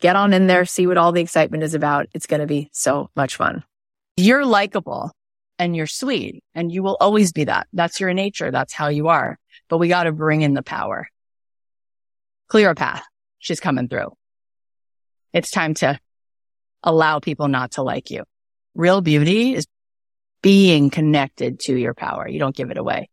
get on in there, see what all the excitement is about. It's going to be so much fun. You're likable and you're sweet and you will always be that. That's your nature. That's how you are. But we got to bring in the power. Clear a path. She's coming through. It's time to allow people not to like you. Real beauty is being connected to your power. You don't give it away.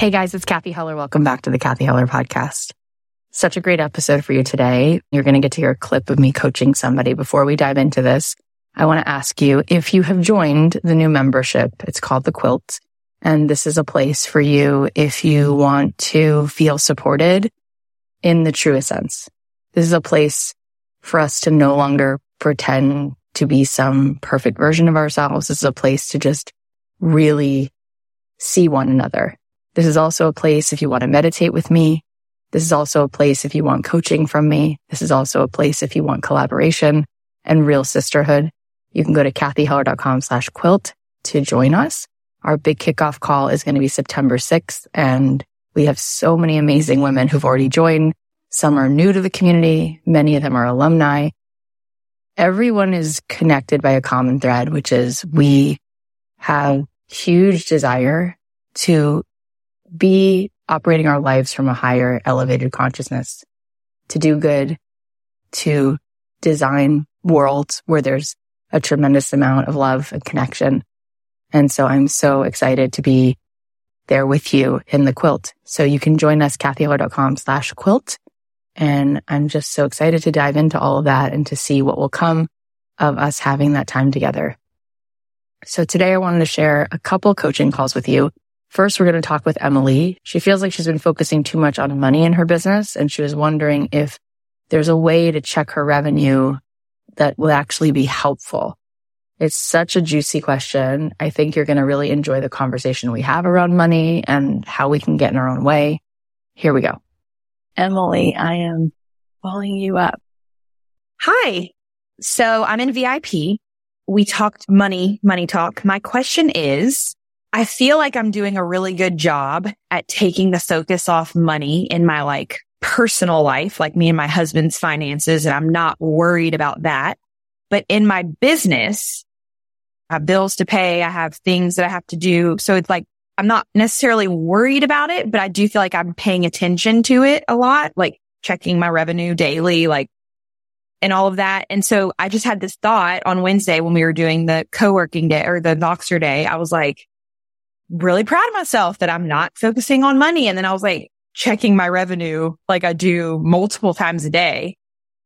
Hey guys, it's Cathy Heller. Welcome back to the Cathy Heller podcast. Such a great episode for you today. You're going to get to hear a clip of me coaching somebody. Before we dive into this, I want to ask you if you have joined the new membership. It's called the Quilt. And this is a place for you if you want to feel supported in the truest sense. This is a place for us to no longer pretend to be some perfect version of ourselves. This is a place to just really see one another this is also a place if you want to meditate with me. This is also a place if you want coaching from me. This is also a place if you want collaboration and real sisterhood. You can go to cathyheller.com slash quilt to join us. Our big kickoff call is going to be September 6th and we have so many amazing women who've already joined. Some are new to the community. Many of them are alumni. Everyone is connected by a common thread, which is we have huge desire to be operating our lives from a higher elevated consciousness, to do good, to design worlds where there's a tremendous amount of love and connection. And so I'm so excited to be there with you in the quilt. So you can join us, cathyheller.com slash quilt. And I'm just so excited to dive into all of that and to see what will come of us having that time together. So today I wanted to share a couple coaching calls with you First, we're going to talk with Emily. She feels like she's been focusing too much on money in her business and she was wondering if there's a way to check her revenue that will actually be helpful. It's such a juicy question. I think you're going to really enjoy the conversation we have around money and how we can get in our own way. Here we go. Emily, I am calling you up. Hi. So I'm in VIP. We talked money, money talk. My question is, I feel like I'm doing a really good job at taking the focus off money in my like personal life, like me and my husband's finances. And I'm not worried about that. But in my business, I have bills to pay. I have things that I have to do. So it's like, I'm not necessarily worried about it, but I do feel like I'm paying attention to it a lot, like checking my revenue daily, like and all of that. And so I just had this thought on Wednesday when we were doing the co-working day or the Voxer day. I was like, really proud of myself that I'm not focusing on money. And then I was like checking my revenue like I do multiple times a day.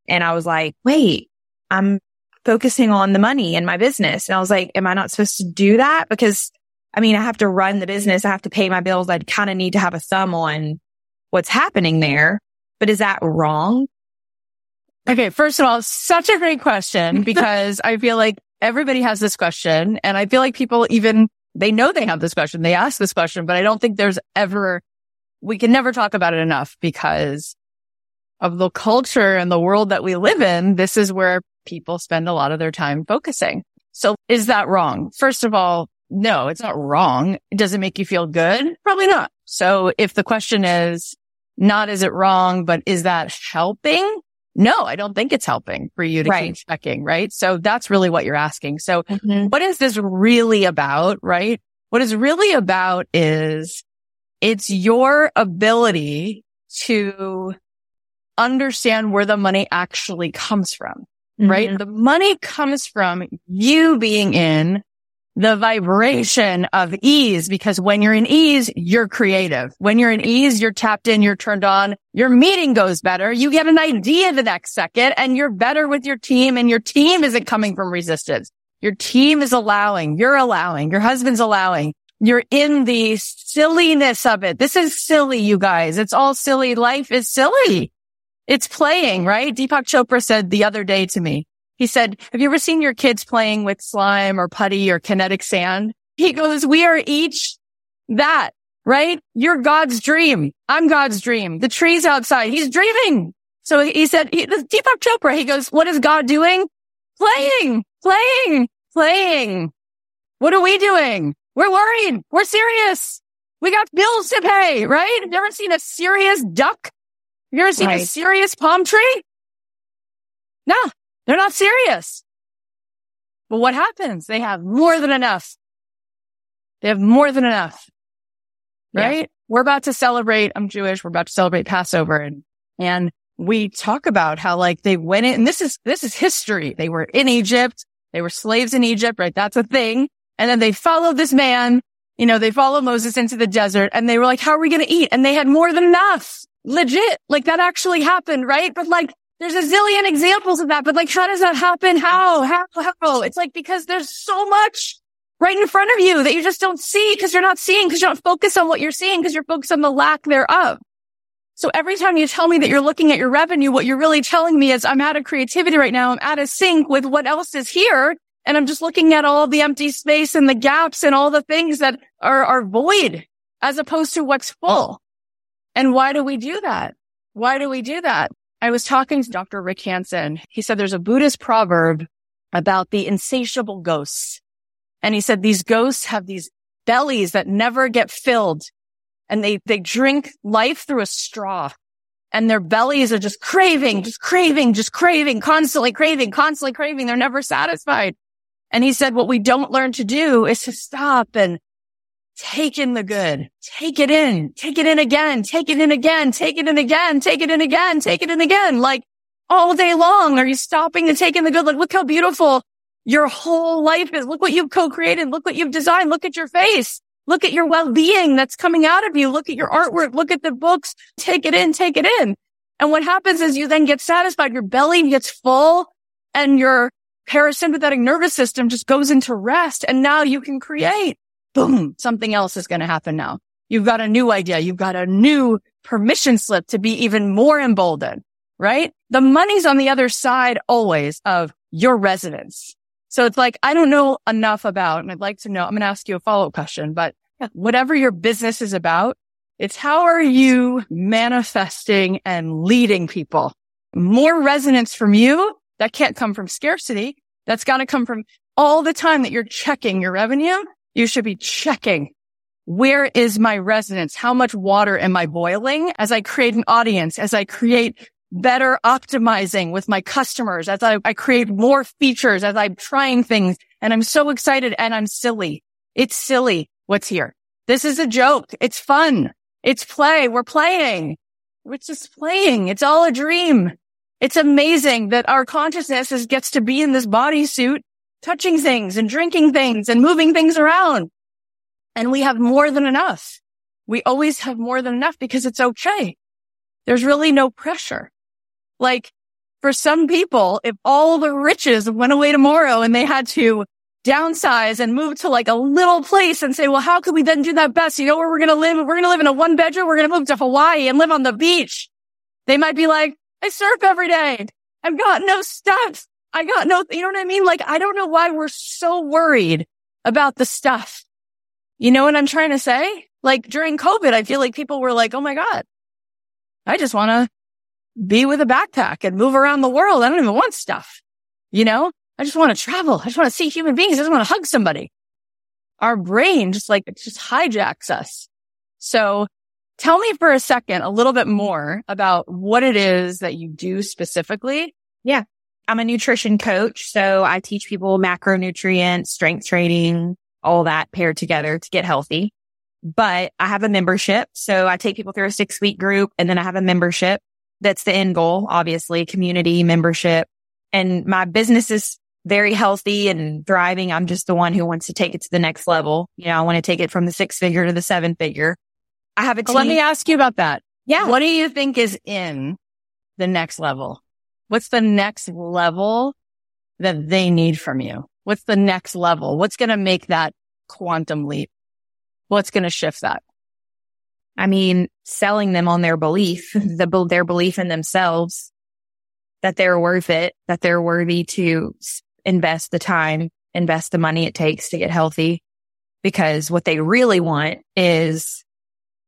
And I was like, wait, I'm focusing on the money in my business. And I was like, am I not supposed to do that? Because I mean, I have to run the business. I have to pay my bills. I kind of need to have a thumb on what's happening there. But is that wrong? Okay. First of all, such a great question because I feel like everybody has this question and I feel like people even they know they have this question. They ask this question, but I don't think there's ever, we can never talk about it enough because of the culture and the world that we live in. This is where people spend a lot of their time focusing. So is that wrong? First of all, no, it's not wrong. Does it make you feel good? Probably not. So if the question is not, is it wrong, but is that helping? No, I don't think it's helping for you to right. keep checking, right? So that's really what you're asking. So mm-hmm. what is this really about, right? What is really about is it's your ability to understand where the money actually comes from, mm-hmm. right? The money comes from you being in the vibration of ease because when you're in ease, you're creative. When you're in ease, you're tapped in, you're turned on, your meeting goes better. You get an idea the next second and you're better with your team and your team isn't coming from resistance. Your team is allowing, you're allowing, your husband's allowing. You're in the silliness of it. This is silly, you guys. It's all silly. Life is silly. It's playing, right? Deepak Chopra said the other day to me, he said, have you ever seen your kids playing with slime or putty or kinetic sand? He goes, we are each that, right? You're God's dream. I'm God's dream. The trees outside. He's dreaming. So he said, he, Deepak Chopra, he goes, what is God doing? Playing, playing, playing. What are we doing? We're worried. We're serious. We got bills to pay, right? Have you ever seen a serious duck? Have you ever seen right. a serious palm tree? No, they're not serious. But what happens? They have more than enough. They have more than enough. Right? Yeah. We're about to celebrate. I'm Jewish. We're about to celebrate Passover and, and we talk about how like they went in and this is, this is history. They were in Egypt. They were slaves in Egypt, right? That's a thing. And then they followed this man. You know, they followed Moses into the desert and they were like, how are we going to eat? And they had more than enough. Legit. Like that actually happened, right? But like there's a zillion examples of that, but like, how does that happen? How, how, how? It's like, because there's so much right in front of you that you just don't see because you're not seeing because you don't focus on what you're seeing because you're focused on the lack thereof. So every time you tell me that you're looking at your revenue, what you're really telling me is I'm out of creativity right now. I'm out of sync with what else is here. And I'm just looking at all the empty space and the gaps and all the things that are, are void as opposed to what's full. And why do we do that? Why do we do that? I was talking to Dr. Rick Hanson. He said there's a Buddhist proverb about the insatiable ghosts. And he said these ghosts have these bellies that never get filled and they, they drink life through a straw and their bellies are just craving, just craving, just craving, constantly craving, constantly craving. They're never satisfied. And he said, what we don't learn to do is to stop and take in the good, take it in, take it in again, take it in again, take it in again, take it in again, take it in again, like all day long. Are you stopping to take in the good? Like, look how beautiful your whole life is. Look what you've co-created. Look what you've designed. Look at your face. Look at your well-being that's coming out of you. Look at your artwork. Look at the books. Take it in, take it in. And what happens is you then get satisfied. Your belly gets full and your parasympathetic nervous system just goes into rest. And now you can create boom, something else is going to happen now. You've got a new idea. You've got a new permission slip to be even more emboldened, right? The money's on the other side always of your resonance. So it's like, I don't know enough about, and I'd like to know, I'm going to ask you a follow up question, but whatever your business is about, It's how are you manifesting and leading people? More resonance from you. That can't come from scarcity. That's got to come from all the time that you're checking your revenue. You should be checking. Where is my resonance? How much water am I boiling as I create an audience, as I create better optimizing with my customers, as I, I create more features, as I'm trying things and I'm so excited and I'm silly. It's silly what's here. This is a joke. It's fun. It's play. We're playing. We're just playing. It's all a dream. It's amazing that our consciousness is, gets to be in this bodysuit, touching things and drinking things and moving things around. And we have more than enough. We always have more than enough because it's okay. There's really no pressure. Like for some people, if all the riches went away tomorrow and they had to downsize and move to like a little place and say, well, how could we then do that best? You know where we're going to live? We're going to live in a one bedroom. We're going to move to Hawaii and live on the beach. They might be like, I surf every day. I've got no stuff. I got no, you know what I mean? Like, I don't know why we're so worried about the stuff. You know what I'm trying to say? Like during COVID, I feel like people were like, Oh my God, I just want to be with a backpack and move around the world. I don't even want stuff. You know, I just want to travel. I just want to see human beings. I just want to hug somebody. Our brain just like, it just hijacks us. So tell me for a second a little bit more about what it is that you do specifically. Yeah. I'm a nutrition coach. So I teach people macronutrients, strength training, all that paired together to get healthy. But I have a membership. So I take people through a six week group and then I have a membership. That's the end goal, obviously community membership. And my business is very healthy and thriving. I'm just the one who wants to take it to the next level. You know, I want to take it from the six figure to the seven figure. I have a team. Let me ask you about that. Yeah. What do you think is in the next level? What's the next level that they need from you? What's the next level? What's going to make that quantum leap? What's going to shift that? I mean, selling them on their belief, the, their belief in themselves that they're worth it, that they're worthy to invest the time, invest the money it takes to get healthy. Because what they really want is,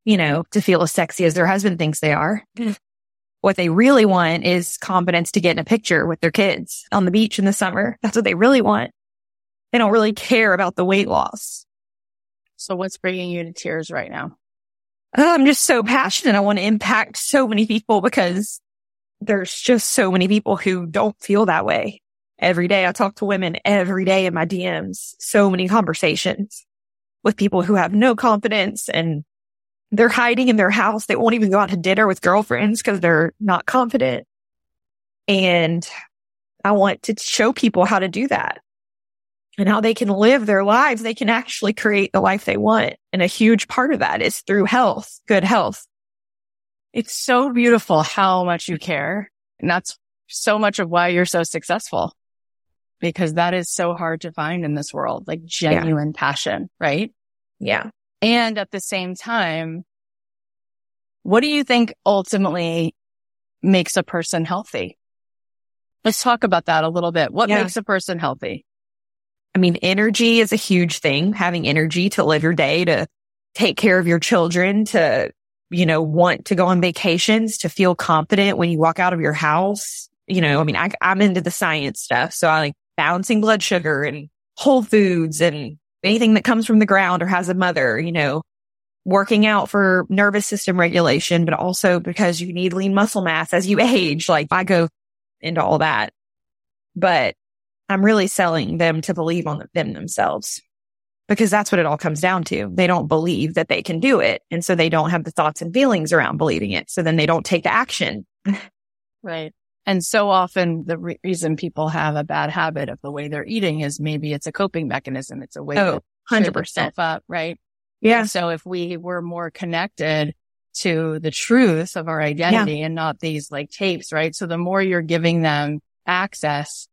you know, to feel as sexy as their husband thinks they are. what they really want is confidence to get in a picture with their kids on the beach in the summer. That's what they really want. They don't really care about the weight loss. So what's bringing you to tears right now? Oh, I'm just so passionate. I want to impact so many people because there's just so many people who don't feel that way every day. I talk to women every day in my DMs, so many conversations with people who have no confidence and they're hiding in their house. They won't even go out to dinner with girlfriends because they're not confident. And I want to show people how to do that and how they can live their lives. They can actually create the life they want. And a huge part of that is through health, good health. It's so beautiful how much you care. And that's so much of why you're so successful because that is so hard to find in this world, like genuine yeah. passion, right? Yeah. And at the same time, what do you think ultimately makes a person healthy? Let's talk about that a little bit. What yeah. makes a person healthy? I mean, energy is a huge thing, having energy to live your day, to take care of your children, to, you know, want to go on vacations, to feel confident when you walk out of your house. You know, I mean, I, I'm into the science stuff. So I like balancing blood sugar and whole foods and anything that comes from the ground or has a mother, you know, working out for nervous system regulation, but also because you need lean muscle mass as you age. Like I go into all that, but I'm really selling them to believe on them themselves because that's what it all comes down to. They don't believe that they can do it. And so they don't have the thoughts and feelings around believing it. So then they don't take the action. right. And so often the re- reason people have a bad habit of the way they're eating is maybe it's a coping mechanism. It's a way oh, to 100% up, right? Yeah. And so if we were more connected to the truth of our identity yeah. and not these like tapes, right? So the more you're giving them access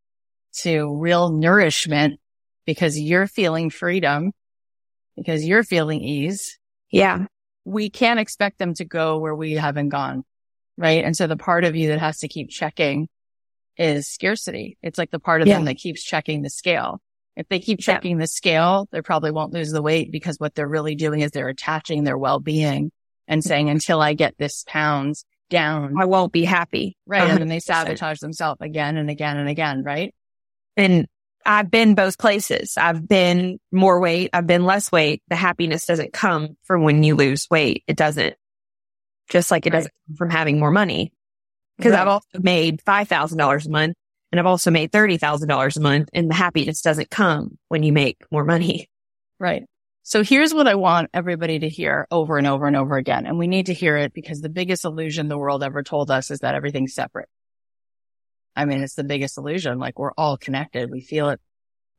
to real nourishment because you're feeling freedom, because you're feeling ease. Yeah. We can't expect them to go where we haven't gone. Right. And so the part of you that has to keep checking is scarcity. It's like the part of yeah. them that keeps checking the scale. If they keep checking yeah. the scale, they probably won't lose the weight because what they're really doing is they're attaching their well-being and mm-hmm. saying, until I get this pounds down, I won't be happy. right. And then they sabotage themselves again and again and again, right? And I've been both places. I've been more weight. I've been less weight. The happiness doesn't come from when you lose weight. It doesn't. Just like it Right. doesn't come from having more money. Cause Right. I've also made $5,000 a month and I've also made $30,000 a month and the happiness doesn't come when you make more money. Right. So here's what I want everybody to hear over and over and over again. And we need to hear it because the biggest illusion the world ever told us is that everything's separate. I mean, it's the biggest illusion. Like we're all connected. We feel it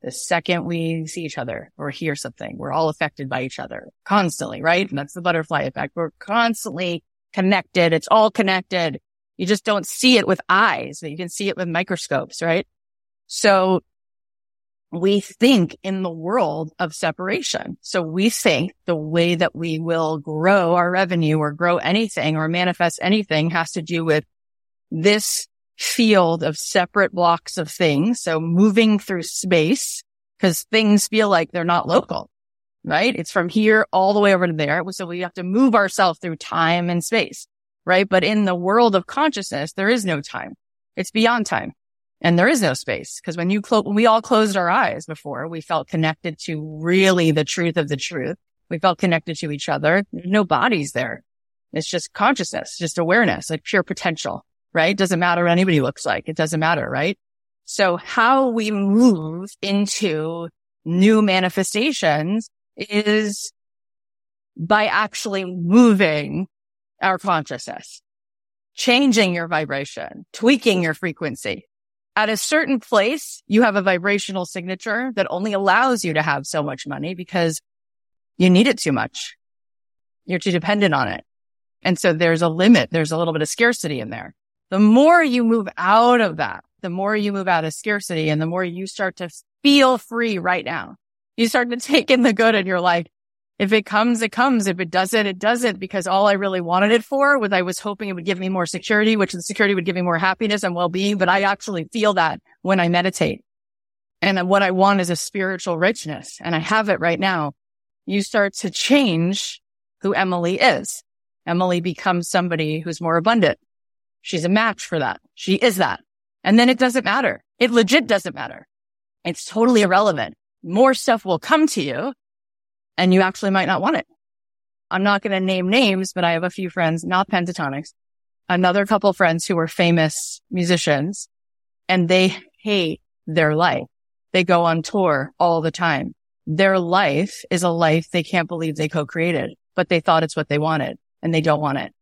the second we see each other or hear something. We're all affected by each other constantly, right? And that's the butterfly effect. We're constantly connected. It's all connected. You just don't see it with eyes, but you can see it with microscopes, right? So we think in the world of separation. So we think the way that we will grow our revenue or grow anything or manifest anything has to do with this field of separate blocks of things. So moving through space because things feel like they're not local, right? It's from here all the way over to there. So we have to move ourselves through time and space, right? But in the world of consciousness, there is no time. It's beyond time. And there is no space because when you close, we all closed our eyes before, we felt connected to really the truth of the truth. We felt connected to each other. There's no bodies there. It's just consciousness, just awareness, like pure potential, right? Doesn't matter what anybody looks like. It doesn't matter, right? So how we move into new manifestations is by actually moving our consciousness, changing your vibration, tweaking your frequency. At a certain place, you have a vibrational signature that only allows you to have so much money because you need it too much. You're too dependent on it. And so there's a limit. There's a little bit of scarcity in there. The more you move out of that, the more you move out of scarcity and the more you start to feel free right now. You start to take in the good and you're like, if it comes, it comes. If it doesn't, it doesn't because all I really wanted it for was I was hoping it would give me more security, which the security would give me more happiness and well-being. But I actually feel that when I meditate and what I want is a spiritual richness and I have it right now. You start to change who Emily is. Emily becomes somebody who's more abundant. She's a match for that. She is that. And then it doesn't matter. It legit doesn't matter. It's totally irrelevant. More stuff will come to you and you actually might not want it. I'm not going to name names, but I have a few friends, not Pentatonix, another couple friends who are famous musicians and they hate their life. They go on tour all the time. Their life is a life they can't believe they co-created, but they thought it's what they wanted and they don't want it.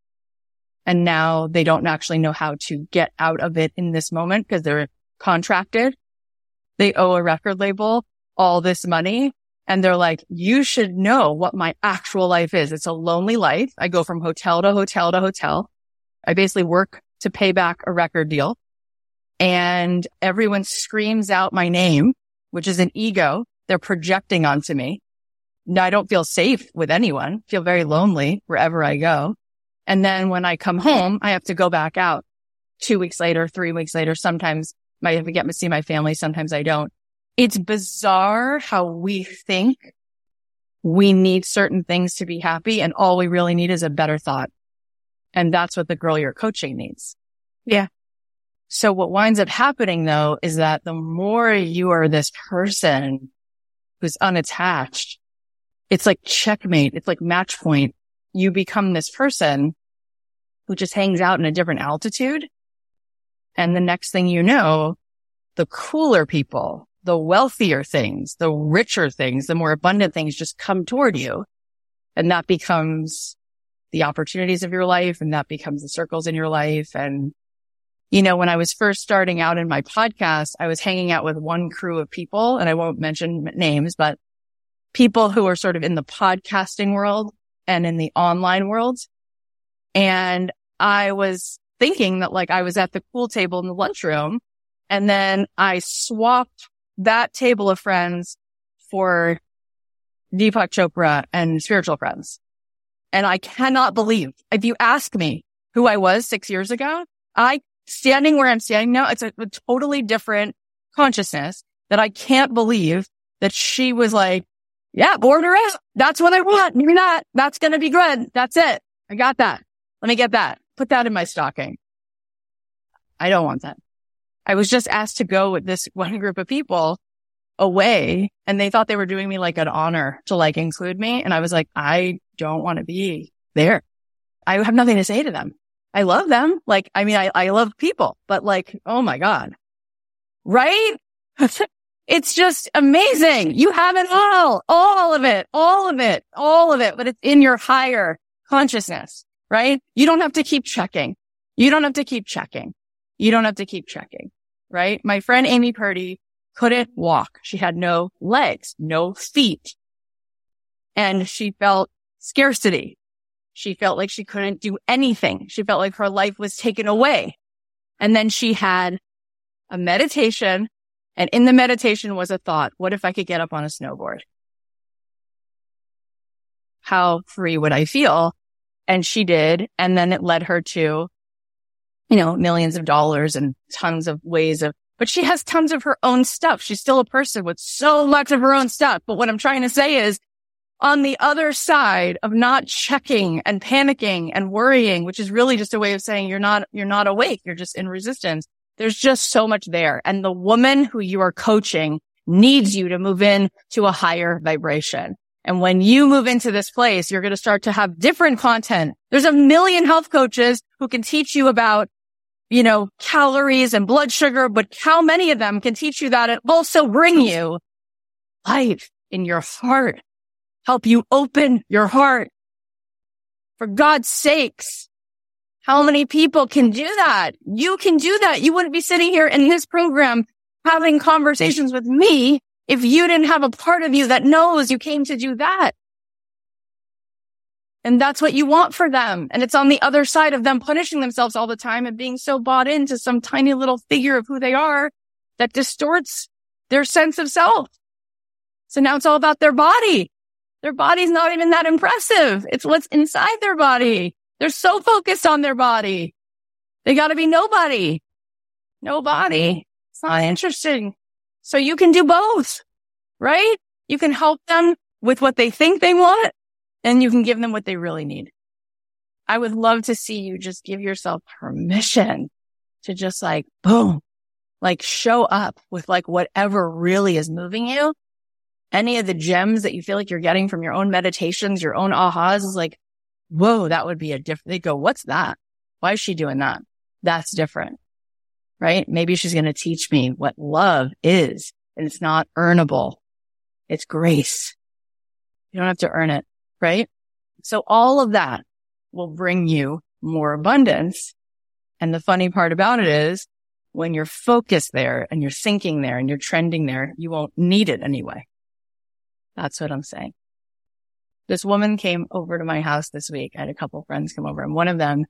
And now they don't actually know how to get out of it in this moment because they're contracted. They owe a record label all this money and they're like, you should know what my actual life is. It's a lonely life. I go from hotel to hotel to hotel. I basically work to pay back a record deal and everyone screams out my name, which is an ego they're projecting onto me. Now I don't feel safe with anyone, feel very lonely wherever I go. And then when I come home, I have to go back out two weeks later, three weeks later. Sometimes I get to see my family. Sometimes I don't. It's bizarre how we think we need certain things to be happy and all we really need is a better thought. And that's what the girl you're coaching needs. Yeah. So what winds up happening though is that the more you are this person who's unattached, it's like checkmate. It's like match point. You become this person who just hangs out in a different altitude. And the next thing you know, the cooler people, the wealthier things, the richer things, the more abundant things just come toward you. And that becomes the opportunities of your life and that becomes the circles in your life. And, you know, when I was first starting out in my podcast, I was hanging out with one crew of people and I won't mention names, but people who are sort of in the podcasting world and in the online world. And I was thinking that like I was at the pool table in the lunchroom and then I swapped that table of friends for Deepak Chopra and spiritual friends. And I cannot believe if you ask me who I was six years ago, I standing where I'm standing now, it's a, a totally different consciousness that I can't believe that she was like, yeah, board her out. That's what I want. Maybe not. That's going to be good. That's it. I got that. Let me get that. Put that in my stocking. I don't want that. I was just asked to go with this one group of people away and they thought they were doing me like an honor to like include me. And I was like, I don't want to be there. I have nothing to say to them. I love them. Like, I mean, I, I love people, but like, oh my God. Right? it's just amazing. You have it all, all of it, all of it, all of it, but it's in your higher consciousness, right? You don't have to keep checking. You don't have to keep checking. You don't have to keep checking, right? My friend Amy Purdy couldn't walk. She had no legs, no feet. And she felt scarcity. She felt like she couldn't do anything. She felt like her life was taken away. And then she had a meditation and in the meditation was a thought. What if I could get up on a snowboard? How free would I feel? And she did. And then it led her to, you know, millions of dollars and tons of ways of, but she has tons of her own stuff. She's still a person with so much of her own stuff. But what I'm trying to say is on the other side of not checking and panicking and worrying, which is really just a way of saying you're not, you're not awake. You're just in resistance. There's just so much there. And the woman who you are coaching needs you to move in to a higher vibration. And when you move into this place, you're going to start to have different content. There's a million health coaches who can teach you about, you know, calories and blood sugar, but how many of them can teach you that and also bring you life in your heart help you open your heart. For God's sakes, how many people can do that? You can do that. You wouldn't be sitting here in this program having conversations with me if you didn't have a part of you that knows you came to do that. And that's what you want for them. And it's on the other side of them punishing themselves all the time and being so bought into some tiny little figure of who they are that distorts their sense of self. So now it's all about their body. Their body's not even that impressive. It's what's inside their body. They're so focused on their body. They got to be nobody. Nobody. It's not interesting. So you can do both, right? You can help them with what they think they want and you can give them what they really need. I would love to see you just give yourself permission to just like, boom, like show up with like whatever really is moving you any of the gems that you feel like you're getting from your own meditations, your own ahas is like, whoa, that would be a different, they go, what's that? Why is she doing that? That's different, right? Maybe she's going to teach me what love is and it's not earnable. It's grace. You don't have to earn it, right? So all of that will bring you more abundance. And the funny part about it is when you're focused there and you're thinking there and you're trending there, you won't need it anyway. That's what I'm saying. This woman came over to my house this week. I had a couple friends come over and one of them,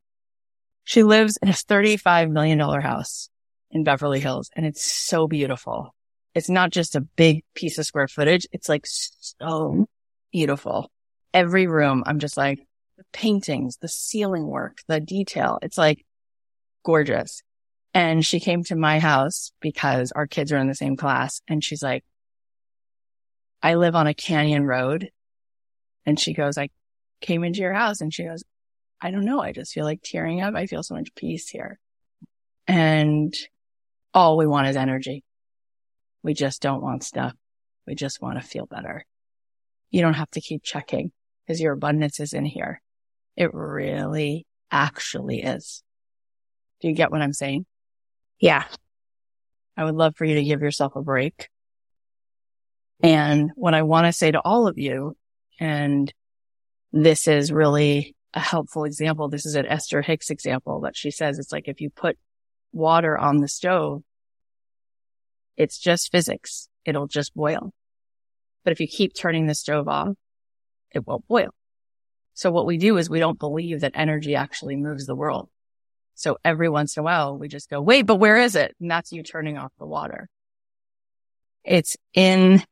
she lives in a $35 million house in Beverly Hills and it's so beautiful. It's not just a big piece of square footage. It's like so beautiful. Every room, I'm just like the paintings, the ceiling work, the detail. It's like gorgeous. And she came to my house because our kids are in the same class. And she's like, I live on a canyon road. And she goes, I came into your house and she goes, I don't know. I just feel like tearing up. I feel so much peace here. And all we want is energy. We just don't want stuff. We just want to feel better. You don't have to keep checking because your abundance is in here. It really actually is. Do you get what I'm saying? Yeah. I would love for you to give yourself a break and what I want to say to all of you, and this is really a helpful example. This is an Esther Hicks example that she says it's like if you put water on the stove, it's just physics. It'll just boil. But if you keep turning the stove off, it won't boil. So what we do is we don't believe that energy actually moves the world. So every once in a while we just go, wait, but where is it? And that's you turning off the water. It's in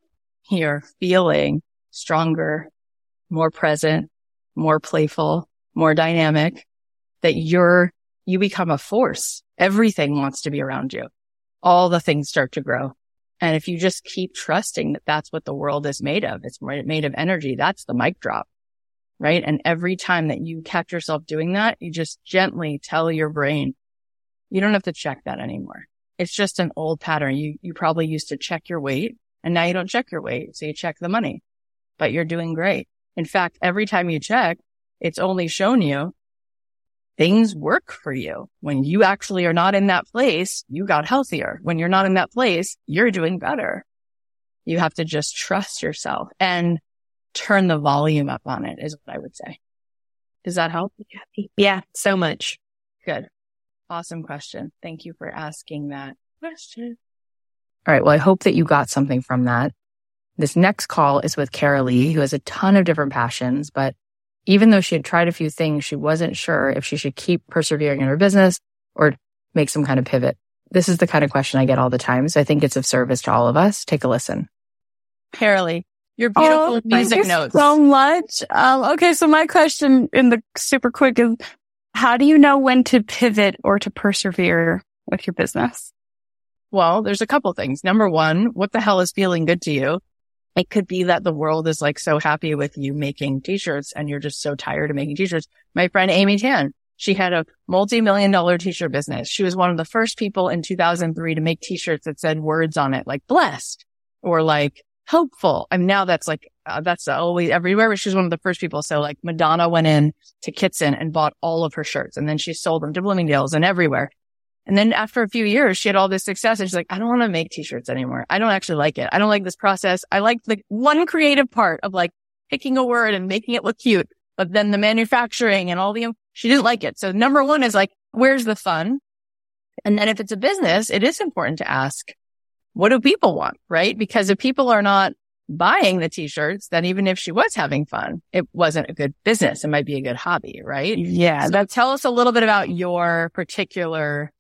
you're feeling stronger, more present, more playful, more dynamic, that you're, you become a force. Everything wants to be around you. All the things start to grow. And if you just keep trusting that that's what the world is made of, it's made of energy. That's the mic drop. right? And every time that you catch yourself doing that, you just gently tell your brain, you don't have to check that anymore. It's just an old pattern. You, you probably used to check your weight and now you don't check your weight. So you check the money, but you're doing great. In fact, every time you check, it's only shown you things work for you. When you actually are not in that place, you got healthier. When you're not in that place, you're doing better. You have to just trust yourself and turn the volume up on it is what I would say. Does that help? Yeah, so much. Good. Awesome question. Thank you for asking that question. All right. Well, I hope that you got something from that. This next call is with Karaleigh, who has a ton of different passions, but even though she had tried a few things, she wasn't sure if she should keep persevering in her business or make some kind of pivot. This is the kind of question I get all the time. So I think it's of service to all of us. Take a listen. Karaleigh, your beautiful oh, music notes. So much. Um, okay. So my question in the super quick is how do you know when to pivot or to persevere with your business? Well, there's a couple things. Number one, what the hell is feeling good to you? It could be that the world is like so happy with you making t-shirts and you're just so tired of making t-shirts. My friend Amy Tan, she had a multi-million dollar t-shirt business. She was one of the first people in 2003 to make t-shirts that said words on it like blessed or like hopeful. I mean, now that's like, uh, that's always everywhere, but she was one of the first people. So like Madonna went in to Kitson and bought all of her shirts and then she sold them to Bloomingdale's and everywhere. And then after a few years, she had all this success and she's like, I don't want to make t-shirts anymore. I don't actually like it. I don't like this process. I like the one creative part of like picking a word and making it look cute, but then the manufacturing and all the, she didn't like it. So number one is like, where's the fun? And then if it's a business, it is important to ask, what do people want? Right? Because if people are not buying the t-shirts, then even if she was having fun, it wasn't a good business. It might be a good hobby, right? Yeah. So tell us a little bit about your particular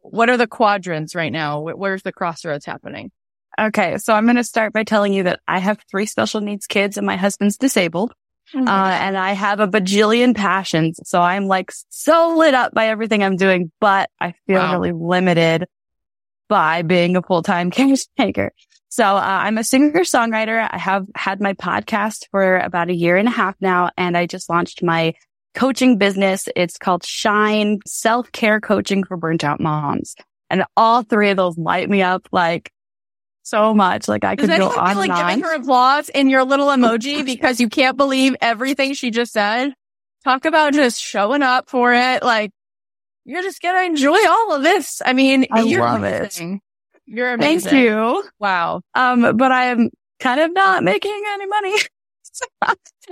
what are the quadrants right now? Where's the crossroads happening? Okay. So I'm going to start by telling you that I have three special needs kids and my husband's disabled. Mm-hmm. Uh, and I have a bajillion passions. So I'm like so lit up by everything I'm doing, but I feel wow. really limited by being a full-time caretaker. So uh, I'm a singer songwriter. I have had my podcast for about a year and a half now, and I just launched my coaching business. It's called Shine Self Care Coaching for Burnt Out Moms. And all three of those light me up like so much. Like I could Does go on feel like and giving her applause in your little emoji because you can't believe everything she just said? Talk about just showing up for it. Like you're just gonna enjoy all of this. I mean, I you're love amazing. it. You're amazing. Thank you. Wow. Um, but I am kind of not making any money.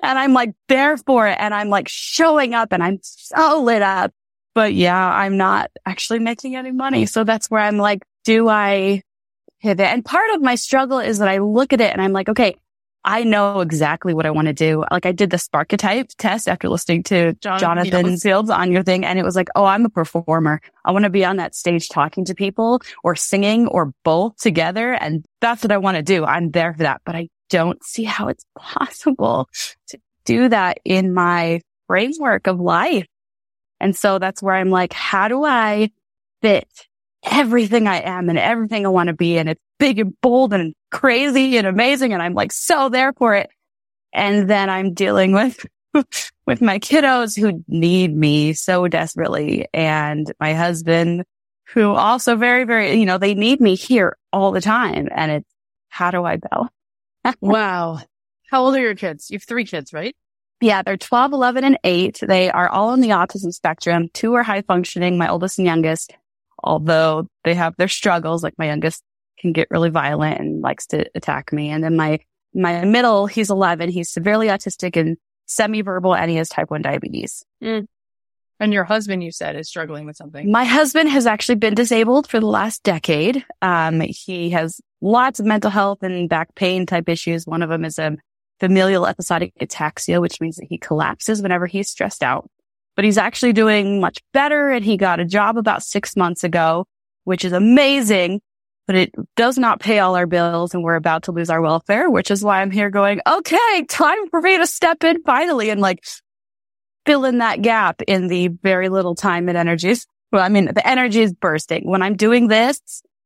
and I'm like there for it and I'm like showing up and I'm so lit up. But yeah, I'm not actually making any money. So that's where I'm like, do I pivot? And part of my struggle is that I look at it and I'm like, okay, I know exactly what I want to do. Like I did the Sparketype test after listening to John, Jonathan Fields on your thing. And it was like, oh, I'm a performer. I want to be on that stage talking to people or singing or both together. And that's what I want to do. I'm there for that. But I don't see how it's possible to do that in my framework of life. And so that's where I'm like, how do I fit everything I am and everything I want to be? And it's big and bold and crazy and amazing. And I'm like so there for it. And then I'm dealing with, with my kiddos who need me so desperately and my husband who also very, very, you know, they need me here all the time. And it's, how do I balance? wow. How old are your kids? You have three kids, right? Yeah, they're 12, 11, and 8. They are all on the autism spectrum. Two are high functioning, my oldest and youngest, although they have their struggles. Like my youngest can get really violent and likes to attack me. And then my, my middle, he's 11. He's severely autistic and semi-verbal and he has type 1 diabetes. Mm. And your husband, you said, is struggling with something. My husband has actually been disabled for the last decade. Um, he has lots of mental health and back pain type issues. One of them is a familial episodic ataxia, which means that he collapses whenever he's stressed out. But he's actually doing much better and he got a job about six months ago, which is amazing, but it does not pay all our bills and we're about to lose our welfare, which is why I'm here going, okay, time for me to step in finally and like fill in that gap in the very little time and energies. Well, I mean, the energy is bursting. When I'm doing this,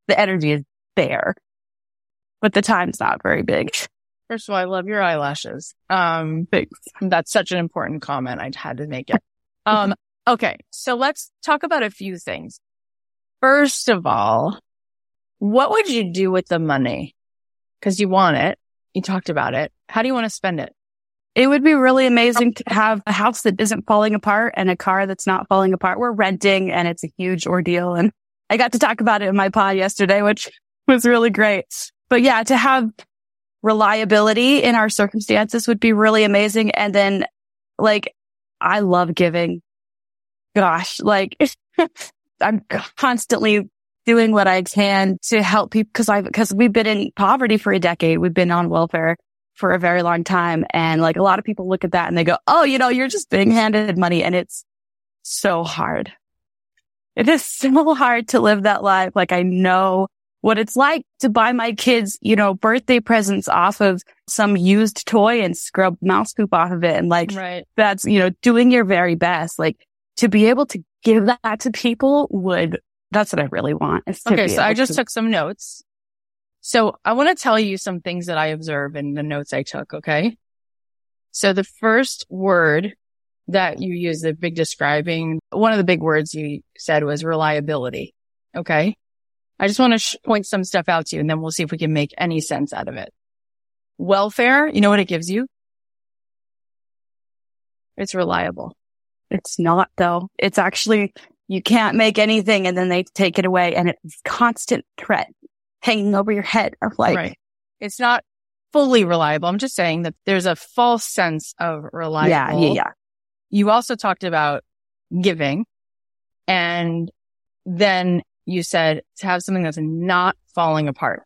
the energy is there but the time's not very big. First of all, I love your eyelashes. Um, Thanks. that's such an important comment. I had to make it. Um, okay. So let's talk about a few things. First of all, what would you do with the money? Cause you want it. You talked about it. How do you want to spend it? It would be really amazing to have a house that isn't falling apart and a car that's not falling apart. We're renting and it's a huge ordeal. And I got to talk about it in my pod yesterday, which was really great. But yeah, to have reliability in our circumstances would be really amazing. And then like, I love giving. Gosh, like I'm constantly doing what I can to help people because I, because we've been in poverty for a decade. We've been on welfare for a very long time. And like a lot of people look at that and they go, Oh, you know, you're just being handed money. And it's so hard. It is so hard to live that life. Like I know what it's like to buy my kids, you know, birthday presents off of some used toy and scrub mouse poop off of it. And like, Right. that's, you know, doing your very best. Like to be able to give that to people would, that's what I really want. is to Okay. So I just to- took some notes. So I want to tell you some things that I observe in the notes I took. Okay. So the first word that you used, the big describing, one of the big words you said was reliability. Okay. I just want to sh- point some stuff out to you and then we'll see if we can make any sense out of it. Welfare, you know what it gives you? It's reliable. It's not though. It's actually, you can't make anything and then they take it away and it's constant threat hanging over your head of like, right. It's not fully reliable. I'm just saying that there's a false sense of reliable. yeah, yeah, yeah. You also talked about giving and then you said to have something that's not falling apart.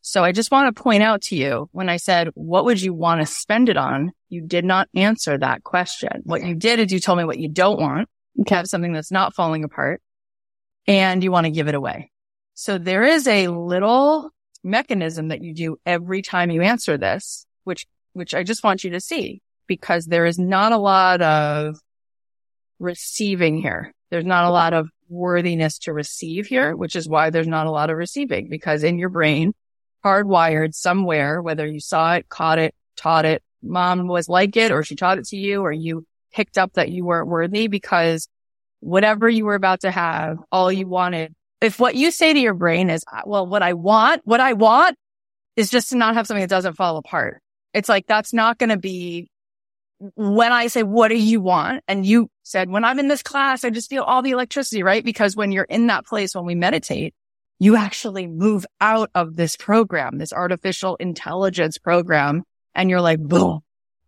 So I just want to point out to you when I said, what would you want to spend it on? You did not answer that question. What you did is you told me what you don't want. Have something that's not falling apart and you want to give it away. So there is a little mechanism that you do every time you answer this, which, which I just want you to see because there is not a lot of receiving here. There's not a lot of worthiness to receive here, which is why there's not a lot of receiving because in your brain, hardwired somewhere, whether you saw it, caught it, taught it, mom was like it, or she taught it to you, or you picked up that you weren't worthy because whatever you were about to have, all you wanted. If what you say to your brain is, ah, well, what I want, what I want is just to not have something that doesn't fall apart. It's like, that's not going to be when I say, what do you want? And you said, when I'm in this class, I just feel all the electricity, right? Because when you're in that place, when we meditate, you actually move out of this program, this artificial intelligence program. And you're like, boom,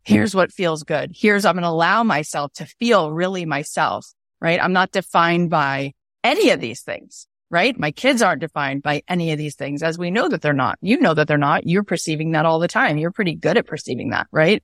here's what feels good. Here's, I'm going to allow myself to feel really myself, right? I'm not defined by any of these things, right? My kids aren't defined by any of these things as we know that they're not. You know that they're not. You're perceiving that all the time. You're pretty good at perceiving that, right?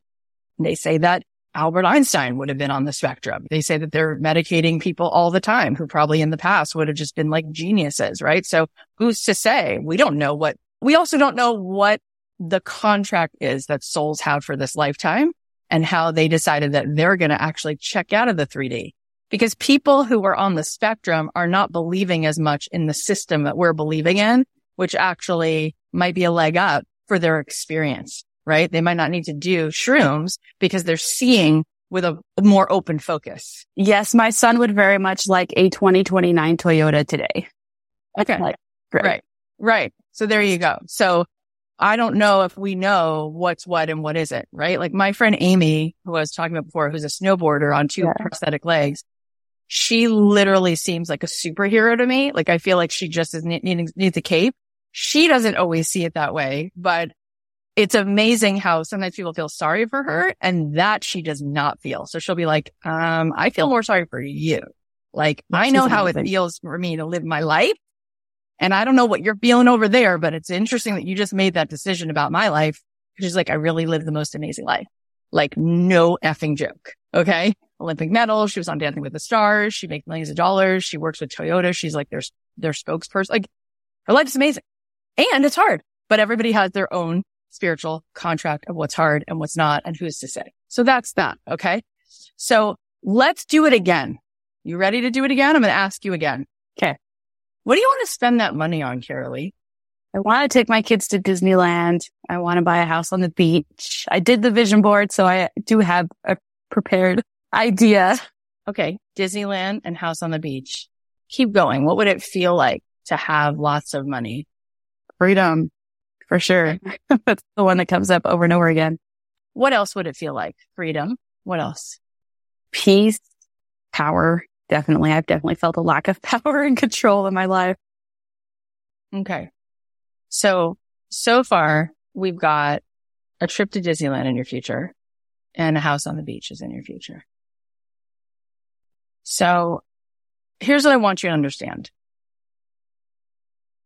They say that Albert Einstein would have been on the spectrum. They say that they're medicating people all the time who probably in the past would have just been like geniuses, right? So who's to say? We don't know what, we also don't know what the contract is that souls have for this lifetime and how they decided that they're going to actually check out of the 3D. Because people who are on the spectrum are not believing as much in the system that we're believing in, which actually might be a leg up for their experience, right? They might not need to do shrooms because they're seeing with a more open focus. Yes, my son would very much like a 2029 Toyota today. Okay. Like, great. Right. Right. So there you go. So I don't know if we know what's what and what isn't, right? Like my friend Amy, who I was talking about before, who's a snowboarder on two Yeah. prosthetic legs. She literally seems like a superhero to me. Like I feel like she just is ne- needing, needs a cape. She doesn't always see it that way, but it's amazing how sometimes people feel sorry for her and that she does not feel. So she'll be like, um, I feel more sorry for you. Like I know how it feels for me to live my life. And I don't know what you're feeling over there, but it's interesting that you just made that decision about my life. She's like, I really live the most amazing life. Like no effing joke. Okay. Olympic medal. She was on Dancing with the Stars. She makes millions of dollars. She works with Toyota. She's like their, their spokesperson. Like her life is amazing and it's hard, but everybody has their own spiritual contract of what's hard and what's not and who's to say. So that's that. Okay. So let's do it again. You ready to do it again? I'm going to ask you again. Okay. What do you want to spend that money on, Karaleigh? I want to take my kids to Disneyland. I want to buy a house on the beach. I did the vision board, so I do have a prepared idea. Okay. Disneyland and house on the beach. Keep going. What would it feel like to have lots of money? Freedom, for sure. That's the one that comes up over and over again. What else would it feel like? Freedom. What else? Peace, power. Definitely. I've definitely felt a lack of power and control in my life. Okay. So, so far we've got a trip to Disneyland in your future and a house on the beach is in your future. So here's what I want you to understand.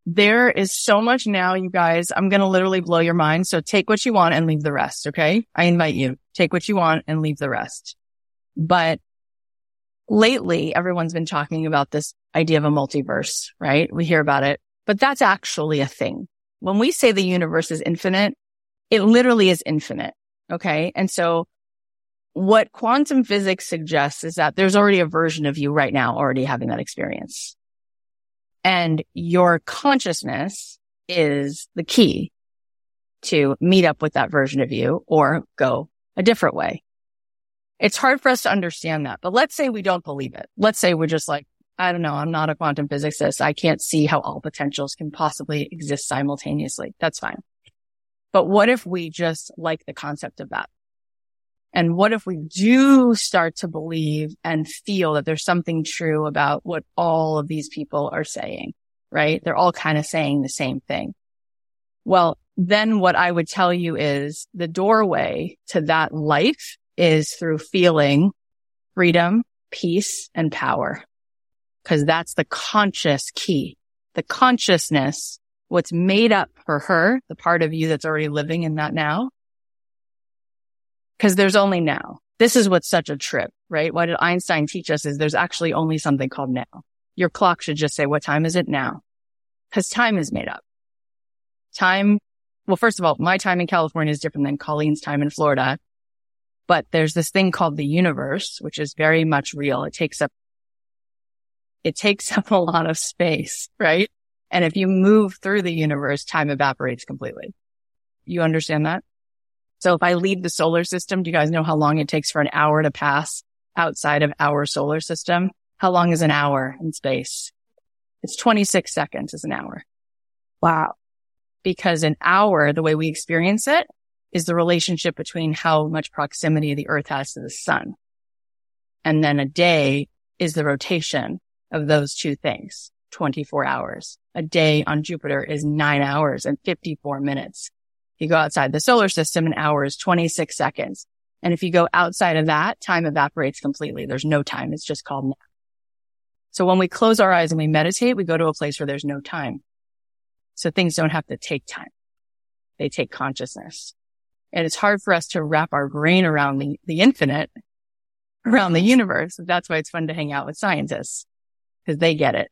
There is so much now, you guys. I'm going to literally blow your mind. So take what you want and leave the rest. Okay. I invite you take what you want and leave the rest. But lately everyone's been talking about this idea of a multiverse, right? We hear about it, but that's actually a thing. When we say the universe is infinite, it literally is infinite. Okay. And so what quantum physics suggests is that there's already a version of you right now already having that experience. And your consciousness is the key to meet up with that version of you or go a different way. It's hard for us to understand that, but let's say we don't believe it. Let's say we're just like, I don't know. I'm not a quantum physicist. I can't see how all potentials can possibly exist simultaneously. That's fine. But what if we just like the concept of that? And what if we do start to believe and feel that there's something true about what all of these people are saying, right? They're all kind of saying the same thing. Well, then what I would tell you is the doorway to that life is through feeling freedom, peace and power. Cause that's the conscious key. The consciousness, what's made up for her, the part of you that's already living in that now. Cause there's only now. This is what's such a trip, right? What did Einstein teach us is there's actually only something called now. Your clock should just say, what time is it now? Cause time is made up. Time. Well, first of all, my time in California is different than Colleen's time in Florida. But there's this thing called the universe, which is very much real. It takes up, it takes up a lot of space, right? And if you move through the universe, time evaporates completely. You understand that? So if I leave the solar system, do you guys know how long it takes for an hour to pass outside of our solar system? How long is an hour in space? It's 26 seconds is an hour. Wow. Because an hour, the way we experience it is the relationship between how much proximity the earth has to the sun. And then a day is the rotation of those two things, 24 hours. A day on Jupiter is nine hours and 54 minutes. You go outside the solar system, an hour is 26 seconds. And if you go outside of that, time evaporates completely. There's no time. It's just called now. So when we close our eyes and we meditate, we go to a place where there's no time. So things don't have to take time. They take consciousness. And it's hard for us to wrap our brain around the, the infinite, around the universe. That's why it's fun to hang out with scientists because they get it.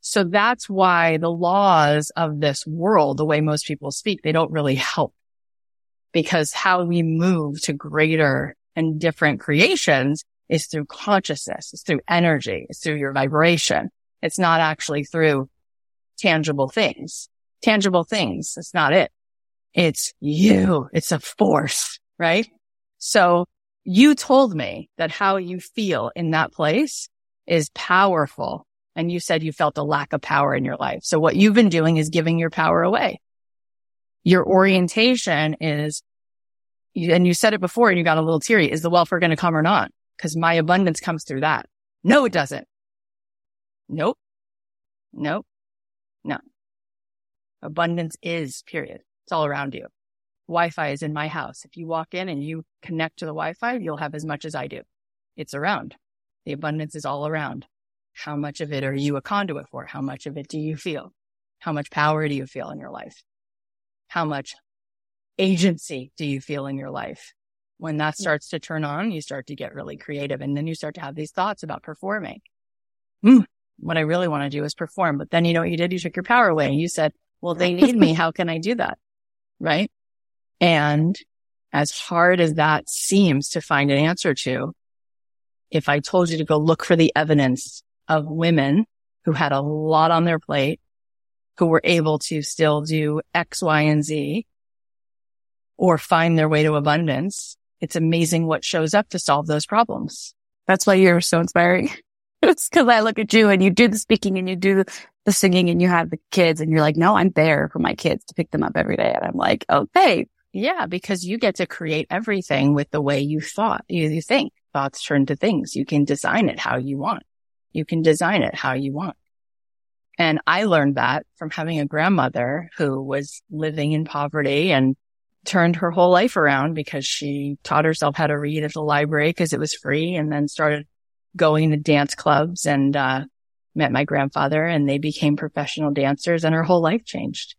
So that's why the laws of this world, the way most people speak, they don't really help because how we move to greater and different creations is through consciousness. It's through energy. It's through your vibration. It's not actually through tangible things, tangible things. It's not it. It's you. It's a force, right? So you told me that how you feel in that place is powerful. And you said you felt a lack of power in your life. So what you've been doing is giving your power away. Your orientation is, and you said it before and you got a little teary. Is the welfare going to come or not? Cause my abundance comes through that. No, it doesn't. Nope. Nope. No. Abundance is period. It's all around you. Wi-Fi is in my house. If you walk in and you connect to the Wi-Fi, you'll have as much as I do. It's around. The abundance is all around. How much of it are you a conduit for? How much of it do you feel? How much power do you feel in your life? How much agency do you feel in your life? When that starts to turn on, you start to get really creative and then you start to have these thoughts about performing. Mm, what I really want to do is perform. But then you know what you did? You took your power away and you said, well, they need me. How can I do that? Right. And as hard as that seems to find an answer to, if I told you to go look for the evidence of women who had a lot on their plate who were able to still do X, Y, and Z or find their way to abundance. It's amazing what shows up to solve those problems. That's why you're so inspiring. because I look at you and you do the speaking and you do the singing and you have the kids and you're like, no, I'm there for my kids to pick them up every day. And I'm like, okay. Yeah, because you get to create everything with the way you thought, you, you think. Thoughts turn to things. You can design it how you want. You can design it how you want. And I learned that from having a grandmother who was living in poverty and turned her whole life around because she taught herself how to read at the library because it was free and then started going to dance clubs and, uh, met my grandfather and they became professional dancers and her whole life changed.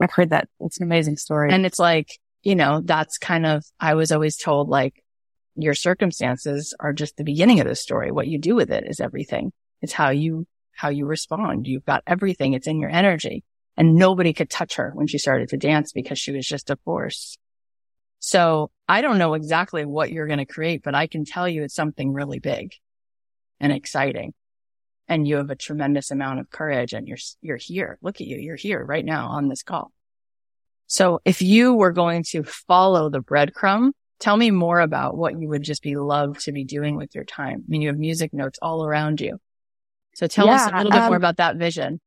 I've heard that. It's an amazing story. And it's like, you know, that's kind of, I was always told like your circumstances are just the beginning of the story. What you do with it is everything. It's how you, how you respond. You've got everything. It's in your energy and nobody could touch her when she started to dance because she was just a force. So I don't know exactly what you're going to create, but I can tell you it's something really big and exciting. And you have a tremendous amount of courage and you're, you're here. Look at you. You're here right now on this call. So if you were going to follow the breadcrumb, tell me more about what you would just be loved to be doing with your time. I mean, you have music notes all around you. So tell yeah, us a little bit um, more about that vision.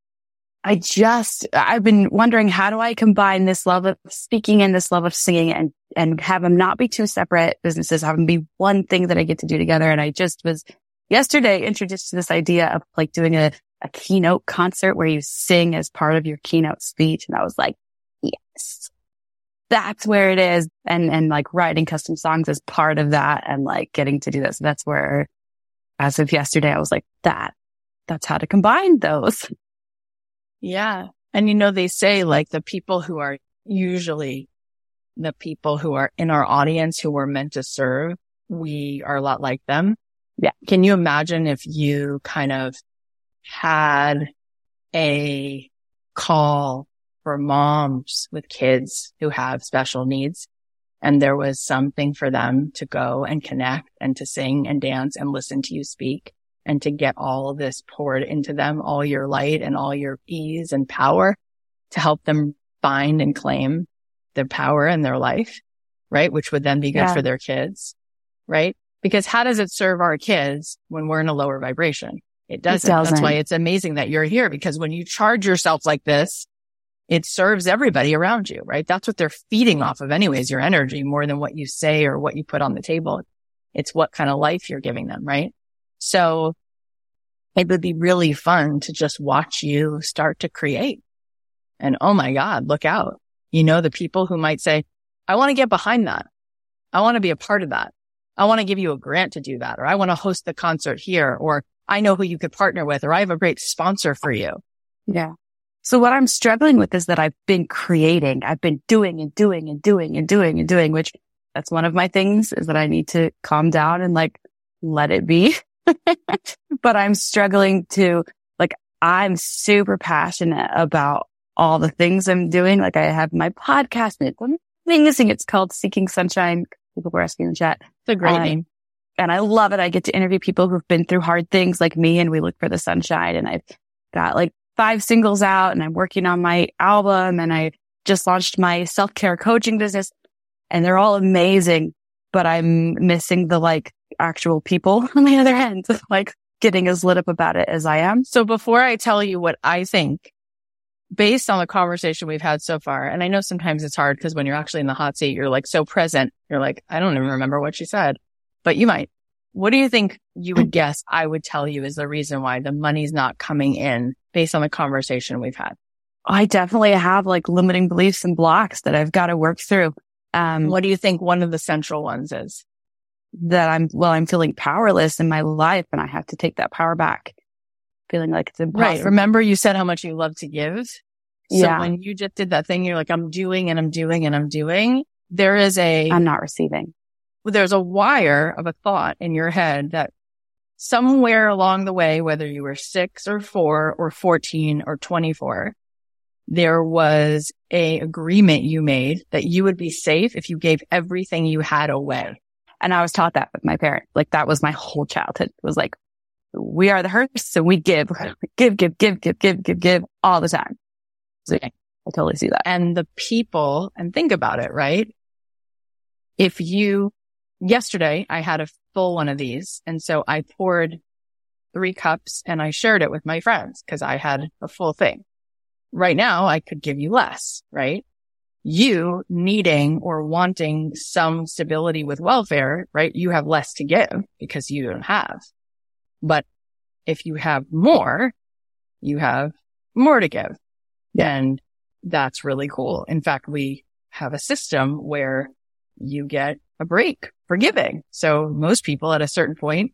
I just, I've been wondering, how do I combine this love of speaking and this love of singing and, and have them not be two separate businesses, have them be one thing that I get to do together. And I just was yesterday introduced to this idea of like doing a, a keynote concert where you sing as part of your keynote speech. And I was like, yes, that's where it is. And, and like writing custom songs as part of that and like getting to do this. That's where as of yesterday, I was like, that, that's how to combine those. Yeah. And you know, they say like the people who are usually the people who are in our audience who we're meant to serve, we are a lot like them. Yeah. Can you imagine if you kind of had a call for moms with kids who have special needs and there was something for them to go and connect and to sing and dance and listen to you speak and to get all of this poured into them, all your light and all your ease and power to help them find and claim their power in their life, right? Which would then be good yeah. for their kids, right? Because how does it serve our kids when we're in a lower vibration? It doesn't. It doesn't. That's why it's amazing that you're here because when you charge yourself like this, it serves everybody around you, right? That's what they're feeding off of anyways, your energy more than what you say or what you put on the table. It's what kind of life you're giving them, right? So it would be really fun to just watch you start to create. And oh my God, look out. You know, the people who might say, I want to get behind that. I want to be a part of that. I want to give you a grant to do that. Or I want to host the concert here. Or I know who you could partner with. Or I have a great sponsor for you. Yeah. So what I'm struggling with is that I've been creating. I've been doing and doing and doing and doing and doing, which that's one of my things is that I need to calm down and like let it be but I'm struggling to like, I'm super passionate about all the things I'm doing. Like I have my podcast and it's amazing. It's called Seeking Sunshine. People were asking in the chat. It's a great um, name. And I love it. I get to interview people who've been through hard things like me and we look for the sunshine and I've got like five singles out and I'm working on my album and I just launched my self care coaching business and they're all amazing, but I'm missing the like actual people on the other end, like getting as lit up about it as I am. So before I tell you what I think, based on the conversation we've had so far, and I know sometimes it's hard because when you're actually in the hot seat, you're like so present. You're like, I don't even remember what she said, but you might. What do you think you would guess I would tell you is the reason why the money's not coming in based on the conversation we've had? I definitely have like limiting beliefs and blocks that I've got to work through. Um, what do you think one of the central ones is? that I'm, well, I'm feeling powerless in my life and I have to take that power back. Feeling like it's impossible. Right. Remember you said how much you love to give? So yeah. when you just did that thing, you're like, I'm doing and I'm doing and I'm doing. There is a, I'm not receiving. There's a wire of a thought in your head that somewhere along the way, whether you were six or four or 14 or 24, there was a agreement you made that you would be safe if you gave everything you had away. And I was taught that with my parents. Like that was my whole childhood. It was like, we are the hearse and we give, give, give, give, give, give, give, give all the time. I totally see that. And the people, and think about it, right? If you, yesterday I had a full one of these. And so I poured three cups and I shared it with my friends because I had a full thing. Right now I could give you less, right? You needing or wanting some stability with welfare, right? You have less to give because you don't have. But if you have more, you have more to give. Yeah. And that's really cool. In fact, we have a system where you get a break for giving. So most people at a certain point,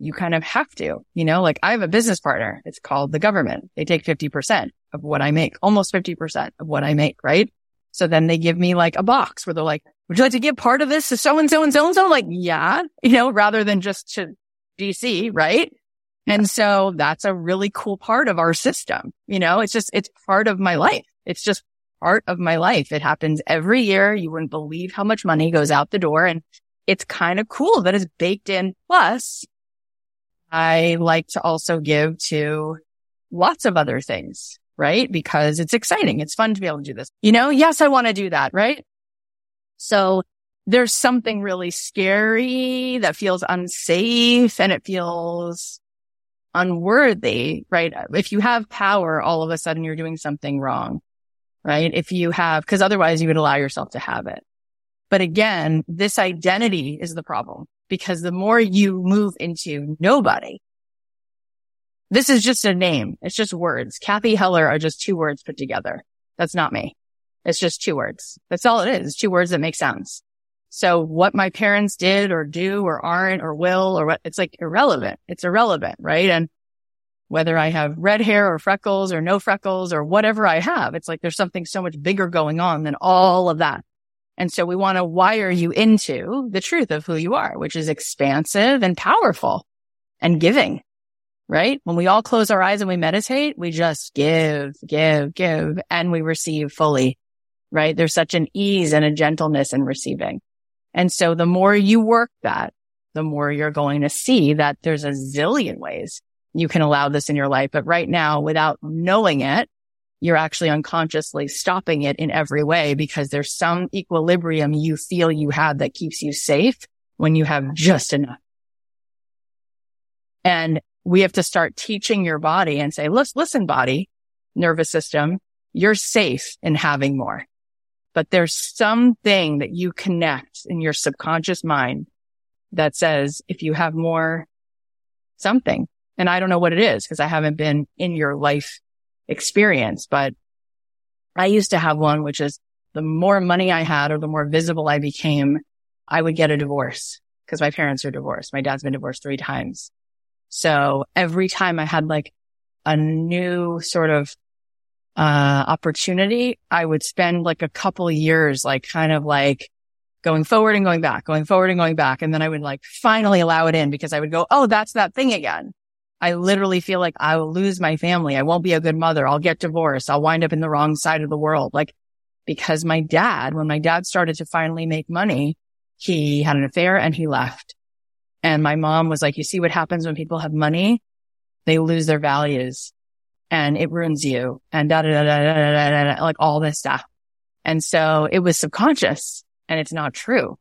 you kind of have to, you know, like I have a business partner. It's called the government. They take 50% of what I make, almost 50% of what I make, right? So then they give me like a box where they're like, would you like to give part of this to so and so and so and so? Like, yeah, you know, rather than just to DC, right? And so that's a really cool part of our system. You know, it's just, it's part of my life. It's just part of my life. It happens every year. You wouldn't believe how much money goes out the door. And it's kind of cool that it's baked in. Plus, I like to also give to lots of other things, right? Because it's exciting. It's fun to be able to do this. You know, yes, I want to do that, right? So there's something really scary that feels unsafe and it feels unworthy, right? If you have power, all of a sudden you're doing something wrong, right? If you have, cause otherwise you would allow yourself to have it. But again, this identity is the problem because the more you move into nobody, this is just a name. It's just words. Cathy Heller are just two words put together. That's not me. It's just two words. That's all it is. Two words that make sense. So what my parents did or do or aren't or will or what, it's like irrelevant. It's irrelevant, right? And whether I have red hair or freckles or no freckles or whatever I have, it's like there's something so much bigger going on than all of that. And so we want to wire you into the truth of who you are, which is expansive and powerful and giving, right? When we all close our eyes and we meditate, we just give, give, give, and we receive fully, right? There's such an ease and a gentleness in receiving. And so the more you work that, the more you're going to see that there's a zillion ways you can allow this in your life. But right now, without knowing it, you're actually unconsciously stopping it in every way because there's some equilibrium you feel you have that keeps you safe when you have just enough. And we have to start teaching your body and say, listen, body, nervous system, you're safe in having more but there's something that you connect in your subconscious mind that says, if you have more something, and I don't know what it is because I haven't been in your life experience, but I used to have one, which is the more money I had or the more visible I became, I would get a divorce because my parents are divorced. My dad's been divorced three times. So every time I had like a new sort of uh, opportunity, I would spend like a couple years, like kind of like going forward and going back, going forward and going back. And then I would like finally allow it in because I would go, Oh, that's that thing again. I literally feel like I will lose my family. I won't be a good mother. I'll get divorced. I'll wind up in the wrong side of the world. Like, because my dad, when my dad started to finally make money, he had an affair and he left. And my mom was like, you see what happens when people have money? They lose their values and it ruins you and da da da da da da da, like all this stuff. And so it was subconscious and it's not true.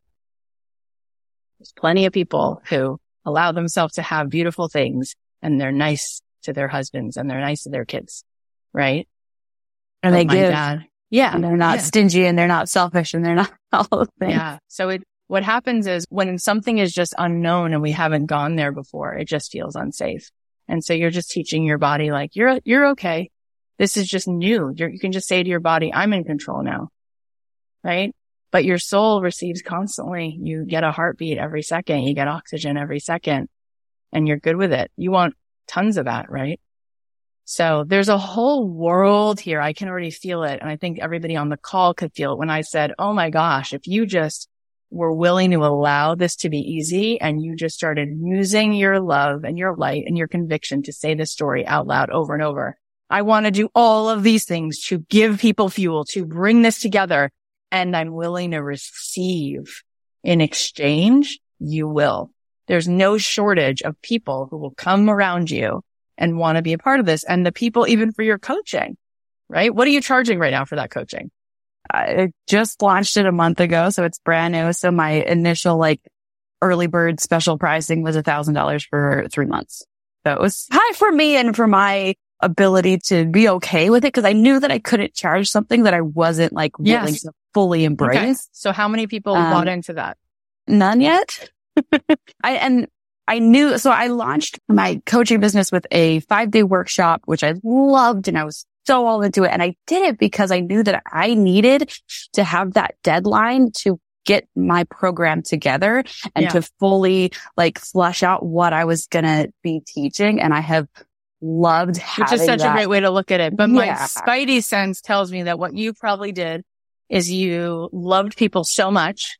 There's plenty of people who allow themselves to have beautiful things and they're nice to their husbands and they're nice to their kids. Right. And but they give. Dad, yeah. And they're not yeah. stingy and they're not selfish and they're not all those things. Yeah. So it, what happens is when something is just unknown and we haven't gone there before, it just feels unsafe. And so you're just teaching your body like, you're, you're okay. This is just new. You're, you can just say to your body, I'm in control now. Right. But your soul receives constantly. You get a heartbeat every second. You get oxygen every second and you're good with it. You want tons of that, right? So there's a whole world here. I can already feel it. And I think everybody on the call could feel it when I said, Oh my gosh, if you just were willing to allow this to be easy and you just started using your love and your light and your conviction to say this story out loud over and over. I want to do all of these things to give people fuel, to bring this together. And I'm willing to receive in exchange. You will. There's no shortage of people who will come around you and want to be a part of this. And the people, even for your coaching, right? What are you charging right now for that coaching? I just launched it a month ago, so it's brand new. So my initial like early bird special pricing was a thousand dollars for three months. So it was high for me and for my ability to be okay with it because I knew that I couldn't charge something that I wasn't like willing to fully embrace. Okay. So how many people Um, bought into that? None yet. I, and I knew, so I launched my coaching business with a five day workshop, which I loved and I was so all into it. And I did it because I knew that I needed to have that deadline to get my program together and Yeah. to fully like flush out what I was going to be teaching. And I have loved Which is such that. a great way to look at it. But my spidey sense tells me that what you probably did is you loved people so much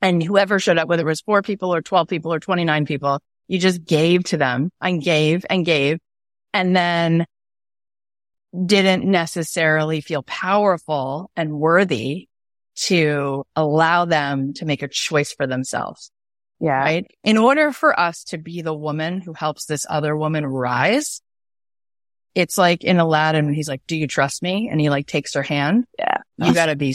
and whoever showed up, whether it was four people or 12 people or 29 people, you just gave to them and gave and gave and then didn't necessarily feel powerful and worthy to allow them to make a choice for themselves yeah. right? In order for us to be the woman who helps this other woman rise, it's like in Aladdin when he's like, do you trust me? And he like takes her hand. Yeah. You got to be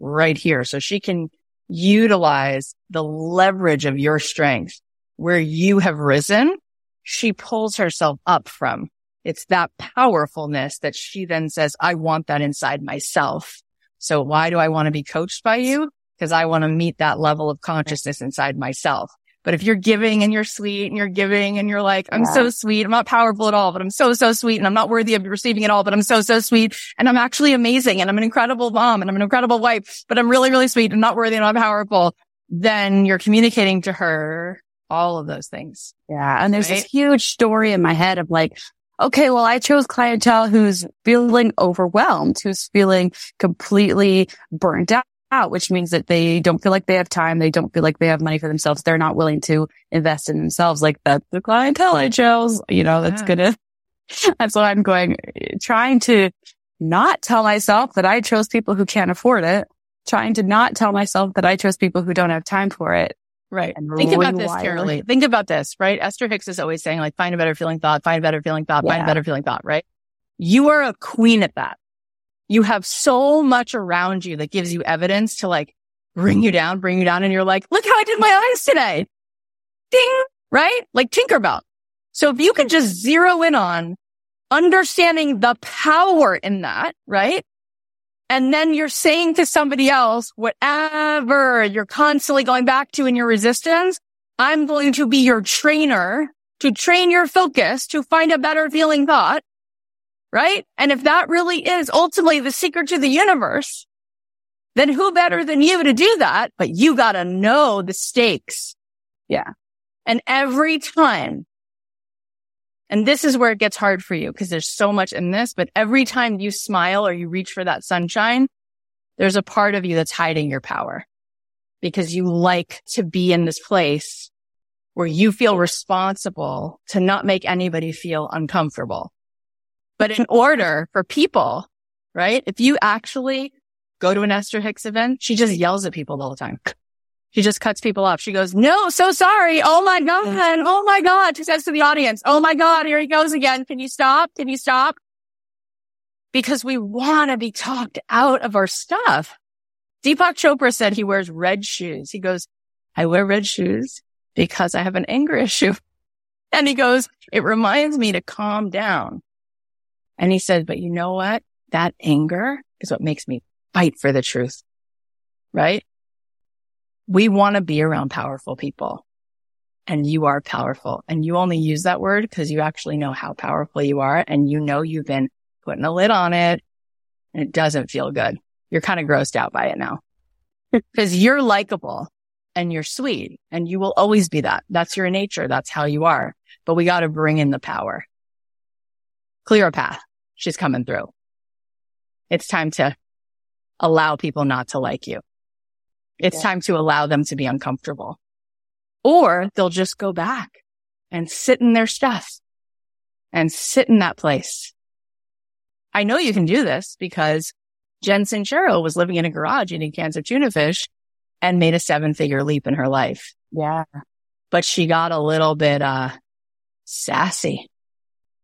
right here. So she can utilize the leverage of your strength where you have risen. She pulls herself up from. It's that powerfulness that she then says, I want that inside myself. So why do I want to be coached by you? Because I want to meet that level of consciousness inside myself. But if you're giving and you're sweet and you're giving and you're like, I'm Yeah. so sweet. I'm not powerful at all, but I'm so, so sweet and I'm not worthy of receiving it all, but I'm so, so sweet and I'm actually amazing and I'm an incredible mom and I'm an incredible wife, but I'm really, really sweet and not worthy and not powerful. Then you're communicating to her all of those things. Yeah. And there's Right? this huge story in my head of like, okay, well, I chose clientele who's feeling overwhelmed, who's feeling completely burnt out. Which means that they don't feel like they have time. They don't feel like they have money for themselves. They're not willing to invest in themselves. Like that's the clientele I chose. You know, that's Yeah. gonna, that's what I'm going, trying to not tell myself that I chose people who can't afford it. Trying to not tell myself that I chose people who don't have time for it. Right. Think about this. Karaleigh. Think about this, right? Esther Hicks is always saying like, find a better feeling thought, find a better feeling thought, find a better feeling thought, right? You are a queen at that. You have so much around you that gives you evidence to like bring you down, bring you down. And you're like, look how I did my eyes today. Ding, right? Like Tinkerbell. So if you can just zero in on understanding the power in that, right? And then you're saying to somebody else, whatever you're constantly going back to in your resistance, I'm going to be your trainer to train your focus to find a better feeling thought. Right. And if that really is ultimately the secret to the universe, then who better than you to do that? But you got to know the stakes. Yeah. And every time, and this is where it gets hard for you because there's so much in this, but every time you smile or you reach for that sunshine, there's a part of you that's hiding your power because you like to be in this place where you feel responsible to not make anybody feel uncomfortable. But in order for people, right? If you actually go to an Esther Hicks event, she just yells at people all the time. She just cuts people off. She goes, no, so sorry. Oh my God. Oh my God. She says to the audience, Oh my God, here he goes again. Can you stop? Can you stop? Because we want to be talked out of our stuff. Deepak Chopra said he wears red shoes. He goes, I wear red shoes because I have an anger issue. And he goes, it reminds me to calm down. And he said, but you know what? That anger is what makes me fight for the truth. Right? We want to be around powerful people and you are powerful and you only use that word because you actually know how powerful you are and you know you've been putting a lid on it and it doesn't feel good. You're kind of grossed out by it now because you're likable and you're sweet and you will always be that. That's your nature. That's how you are. But we got to bring in the power. Clear a path. She's coming through. It's time to allow people not to like you. It's Yeah. time to allow them to be uncomfortable or they'll just go back and sit in their stuff and sit in that place. I know you can do this because Jen Sincero was living in a garage eating cans of tuna fish and made a seven figure leap in her life, Yeah. but she got a little bit, uh, sassy.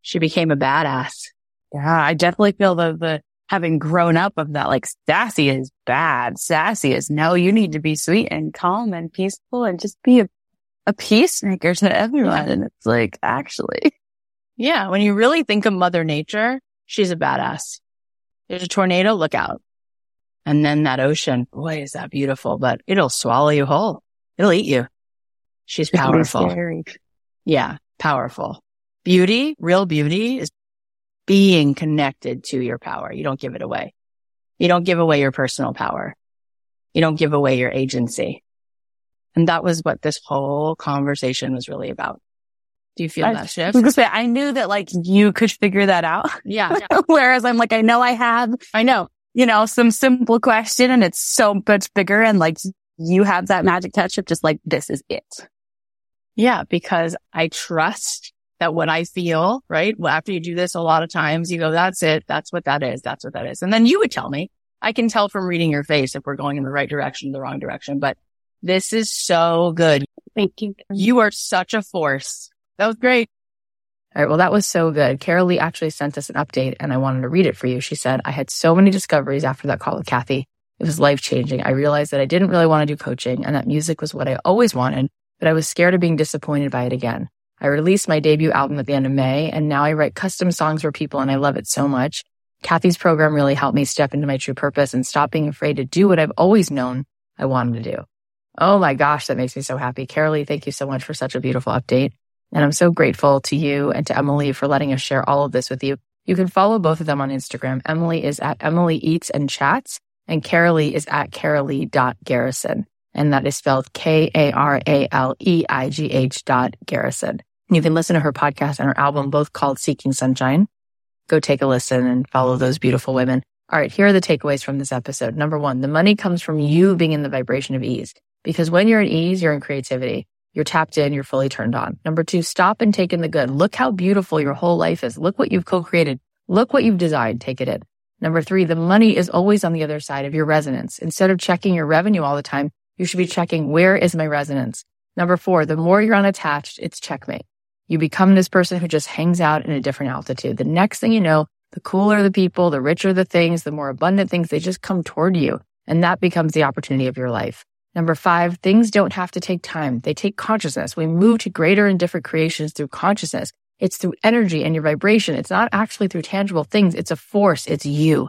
She became a badass Yeah, I definitely feel the, the having grown up of that, like sassy is bad. Sassy is no, you need to be sweet and calm and peaceful and just be a, a peacemaker to everyone. Yeah. And it's like, actually, Yeah. When you really think of mother nature, she's a badass. There's a tornado, look out. And then that ocean, boy, is that beautiful, but it'll swallow you whole. It'll eat you. She's it can be powerful. Yeah. Powerful. Beauty, real beauty is being connected to your power. You don't give it away. You don't give away your personal power. You don't give away your agency. And that was what this whole conversation was really about. Do you feel I- that I shift? gonna say, I knew that like you could figure that out. Yeah. Whereas I'm like, I know I have, I know. you know, some simple question and it's so much bigger and like you have that magic touch of just like, this is it. Yeah, because I trust that what I feel, right? Well, after you do this a lot of times, you go, that's it. That's what that is. That's what that is. And then you would tell me, I can tell from reading your face if we're going in the right direction, the wrong direction, but this is so good. Thank you. You are such a force. That was great. All right. Well, that was so good. Karaleigh actually sent us an update and I wanted to read it for you. She said, I had so many discoveries after that call with Cathy. It was life changing. I realized that I didn't really want to do coaching and that music was what I always wanted, but I was scared of being disappointed by it again. I released my debut album at the end of May and now I write custom songs for people and I love it so much. Cathy's program really helped me step into my true purpose and stop being afraid to do what I've always known I wanted to do. Oh my gosh, that makes me so happy. Karaleigh, thank you so much for such a beautiful update. And I'm so grateful to you and to Emily for letting us share all of this with you. You can follow both of them on Instagram. Emily is at Emily Eats and Chats and Karaleigh is at karaleigh.garrison. And that is spelled K-A-R-A-L-E-I-G-H dot Garrison. You can listen to her podcast and her album, both called Seeking Sunshine. Go take a listen and follow those beautiful women. All right. Here are the takeaways from this episode. Number one, the money comes from you being in the vibration of ease because when you're at ease, you're in creativity. You're tapped in. You're fully turned on. Number two, stop and take in the good. Look how beautiful your whole life is. Look what you've co-created. Look what you've designed. Take it in. Number three, the money is always on the other side of your resonance. Instead of checking your revenue all the time, you should be checking where is my resonance? Number four, the more you're unattached, it's checkmate. You become this person who just hangs out in a different altitude. The next thing you know, the cooler the people, the richer the things, the more abundant things, they just come toward you. And that becomes the opportunity of your life. Number five, things don't have to take time. They take consciousness. We move to greater and different creations through consciousness. It's through energy and your vibration. It's not actually through tangible things. It's a force. It's you.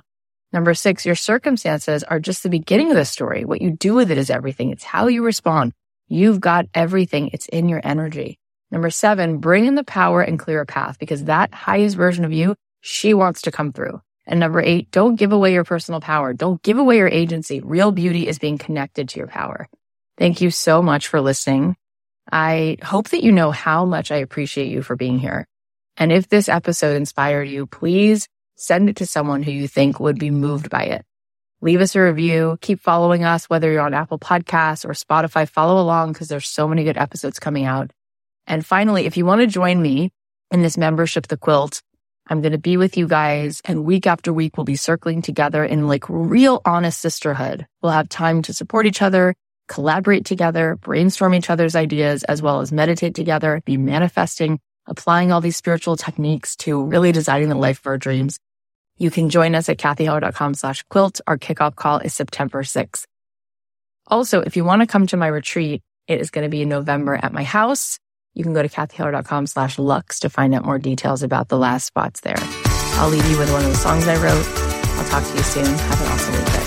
Number six, your circumstances are just the beginning of the story. What you do with it is everything. It's how you respond. You've got everything. It's in your energy. Number seven, bring in the power and clear a path because that highest version of you, she wants to come through. And number eight, don't give away your personal power. Don't give away your agency. Real beauty is being connected to your power. Thank you so much for listening. I hope that you know how much I appreciate you for being here. And if this episode inspired you, please send it to someone who you think would be moved by it. Leave us a review. Keep following us, whether you're on Apple Podcasts or Spotify. Follow along because there's so many good episodes coming out. And finally, if you want to join me in this membership, The Quilt, I'm going to be with you guys and week after week, we'll be circling together in like real honest sisterhood. We'll have time to support each other, collaborate together, brainstorm each other's ideas, as well as meditate together, be manifesting, applying all these spiritual techniques to really designing the life of our dreams. You can join us at cathyheller.com slash quilt. Our kickoff call is September 6th. Also, if you want to come to my retreat, it is going to be in November at my house. You can go to cathyheller.com slash luxe to find out more details about the last spots there. I'll leave you with one of the songs I wrote. I'll talk to you soon. Have an awesome weekend.